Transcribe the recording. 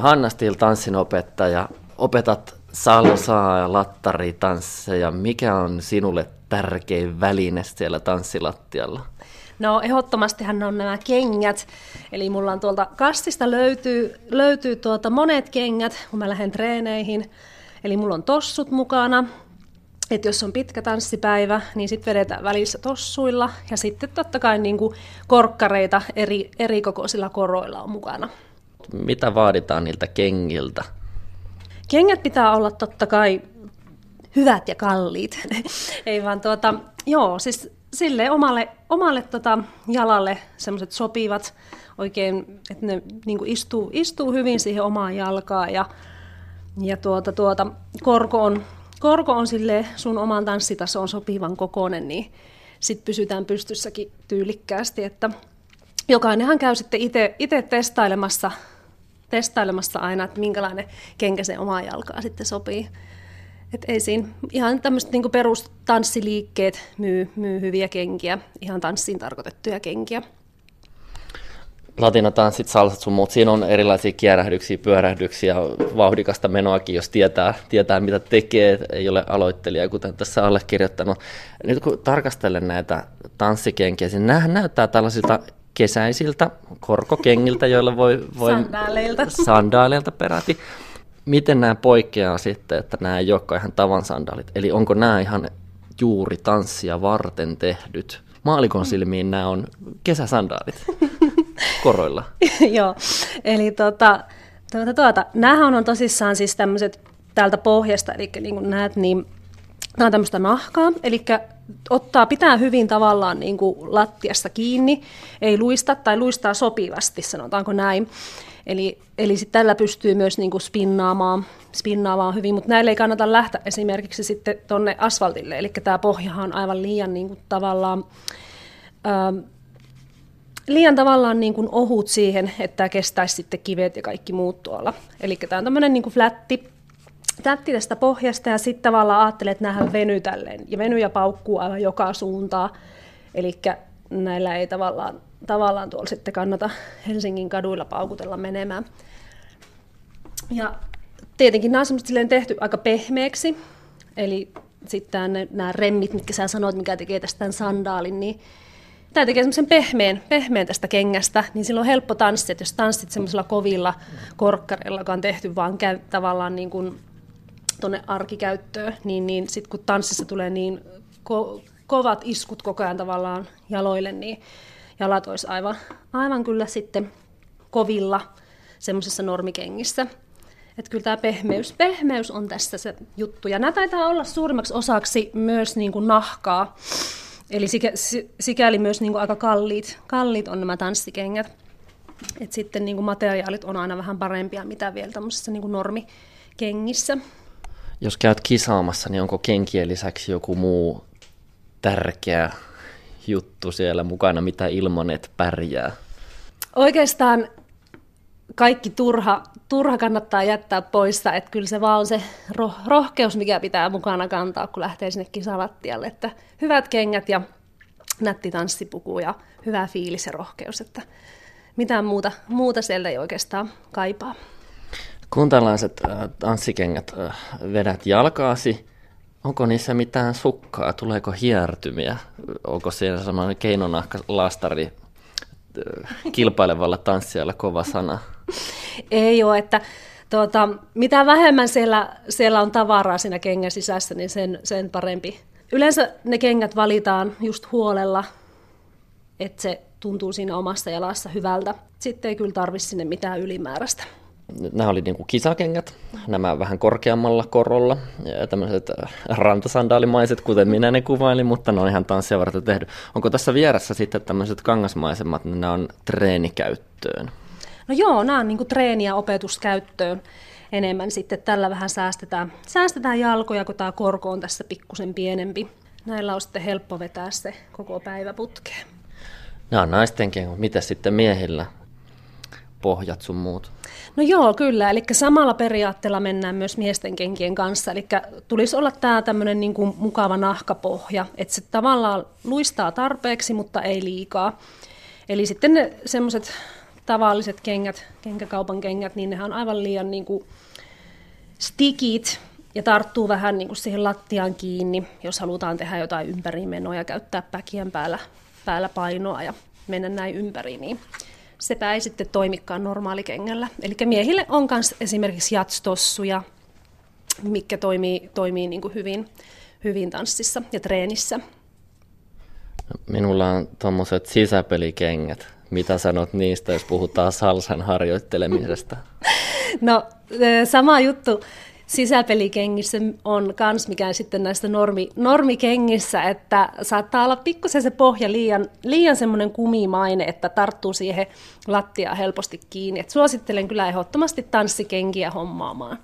Hanna Stil, tanssinopettaja, opetat salsaa ja lattaritansseja. Mikä on sinulle tärkein väline siellä tanssilattialla? No ehdottomastihan on nämä kengät. Eli mulla on tuolta kastista löytyy, löytyy tuota monet kengät, kun mä lähden treeneihin. Eli mulla on tossut mukana, että jos on pitkä tanssipäivä, niin sitten vedetään välissä tossuilla ja sitten totta kai niin korkkareita eri, eri kokoisilla koroilla on mukana. Mitä vaaditaan niiltä kengiltä? Kengät pitää olla totta kai hyvät ja kalliit. Ei vaan tuota, joo, siis sille omalle, omalle tota jalalle semmoiset sopivat oikein, että ne niin istuu, istuu hyvin siihen omaan jalkaan ja, ja tuota, tuota, korko on, korko on sille sun oman tanssitasoon sopivan kokoinen, niin sitten pysytään pystyssäkin tyylikkäästi, että jokainenhan käy sitten itse testailemassa, testailemassa aina, että minkälainen kenkä se omaa jalkaa sitten sopii. Et ei siinä, ihan tämmöiset niin perustanssiliikkeet myy, myy hyviä kenkiä, ihan tanssiin tarkoitettuja kenkiä. Latinatanssit, salsat sun muut, siinä on erilaisia kierähdyksiä, pyörähdyksiä, vauhdikasta menoakin, jos tietää, tietää mitä tekee, ei ole aloittelija, kuten tässä allekirjoittanut. Nyt kun tarkastelen näitä tanssikenkiä, niin nämähän näyttää tällaisilta kesäisiltä korkokengiltä, joilla voi... voi sandaaleilta. Sandaaleilta peräti miten nämä poikkeaa sitten, että nämä ei olekaan ihan tavan sandaalit? Eli onko nämä ihan juuri tanssia varten tehdyt? Maalikon silmiin nämä on kesäsandaalit koroilla. Joo, eli tuota, tuota, tuota, nämähän on tosissaan siis tämmöiset täältä pohjasta, eli niin kuin näet, niin Tämä on tämmöistä nahkaa, eli ottaa, pitää hyvin tavallaan niin kuin lattiasta kiinni, ei luista tai luistaa sopivasti, sanotaanko näin. Eli, eli sit tällä pystyy myös niin kuin spinnaamaan, spinnaamaan hyvin, mutta näillä ei kannata lähteä esimerkiksi sitten tuonne asfaltille. Eli tämä pohjahan on aivan liian niin kuin tavallaan, ää, liian tavallaan niin kuin ohut siihen, että tämä kestäisi sitten kivet ja kaikki muut tuolla. Eli tämä on tämmöinen niin kuin flätti, tätti tästä pohjasta ja sitten tavallaan ajattelee, että näähän veny tälleen. Ja venyjä paukkuu aivan joka suuntaan. Eli näillä ei tavallaan tavallaan tuolla sitten kannata Helsingin kaduilla paukutella menemään. Ja tietenkin nämä on tehty aika pehmeäksi, eli sitten nämä remmit, mitkä sä sanoit, mikä tekee tästä tämän sandaalin, niin tämä tekee semmoisen pehmeän, pehmeän tästä kengästä, niin silloin on helppo tanssia, että jos tanssit semmoisella kovilla korkkareilla, joka on tehty vaan tavallaan niin kuin tuonne arkikäyttöön, niin, niin sitten kun tanssissa tulee niin ko- kovat iskut koko ajan tavallaan jaloille, niin jalat olisi aivan, aivan kyllä sitten kovilla semmoisessa normikengissä. Että kyllä tämä pehmeys, pehmeys on tässä se juttu. Ja nämä taitaa olla suurimmaksi osaksi myös niin kuin nahkaa. Eli sikä, sikäli myös niin kuin aika kalliit, kalliit on nämä tanssikengät. Et sitten niin kuin materiaalit on aina vähän parempia, mitä vielä tämmöisessä niin kuin normikengissä. Jos käyt kisaamassa, niin onko kenkien lisäksi joku muu tärkeä juttu siellä mukana, mitä ilman et pärjää? Oikeastaan kaikki turha, turha kannattaa jättää poissa, että kyllä se vaan on se roh- rohkeus, mikä pitää mukana kantaa, kun lähtee sinne kisalattialle, että hyvät kengät ja nätti tanssipuku ja hyvä fiilis ja rohkeus, että mitään muuta, muuta sieltä ei oikeastaan kaipaa. Kun tällaiset äh, tanssikengät äh, vedät jalkaasi, Onko niissä mitään sukkaa? Tuleeko hiertymiä? Onko siellä semmoinen keinonahka lastari äh, kilpailevalla tanssijalla kova sana? Ei ole, että tuota, mitä vähemmän siellä, siellä on tavaraa siinä kengän sisässä, niin sen, sen parempi. Yleensä ne kengät valitaan just huolella, että se tuntuu siinä omassa jalassa hyvältä. Sitten ei kyllä tarvitse sinne mitään ylimääräistä nämä oli niin kuin kisakengät, nämä vähän korkeammalla korolla, ja tämmöiset rantasandaalimaiset, kuten minä ne kuvailin, mutta ne on ihan tanssia varten tehty. Onko tässä vieressä sitten tämmöiset kangasmaisemmat, niin nämä on treenikäyttöön? No joo, nämä on niin kuin treeni- ja opetuskäyttöön enemmän sitten. Tällä vähän säästetään, säästetään jalkoja, kun tämä korko on tässä pikkusen pienempi. Näillä on sitten helppo vetää se koko päivä putkeen. Nämä on naistenkin, mutta mitä sitten miehillä? Pohjat sun muut. No joo, kyllä. Eli samalla periaatteella mennään myös miesten kenkien kanssa. Eli tulisi olla tämä tämmöinen niin kuin mukava nahkapohja, että se tavallaan luistaa tarpeeksi, mutta ei liikaa. Eli sitten ne semmoiset tavalliset kengät, kenkäkaupan kengät, niin nehän on aivan liian niin kuin stikit ja tarttuu vähän niin kuin siihen lattiaan kiinni, jos halutaan tehdä jotain ympärimenoja, käyttää päkien päällä, päällä painoa ja mennä näin ympäri, niin sepä ei sitten toimikaan normaalikengällä. Eli miehille on myös esimerkiksi jatstossuja, mikä toimii, toimii niin kuin hyvin, hyvin tanssissa ja treenissä. Minulla on tuommoiset sisäpelikengät. Mitä sanot niistä, jos puhutaan salsan harjoittelemisesta? No sama juttu sisäpelikengissä on kans, mikä sitten näistä normi, normikengissä, että saattaa olla pikkusen se pohja liian, liian semmoinen kumimaine, että tarttuu siihen lattiaan helposti kiinni. Et suosittelen kyllä ehdottomasti tanssikenkiä hommaamaan.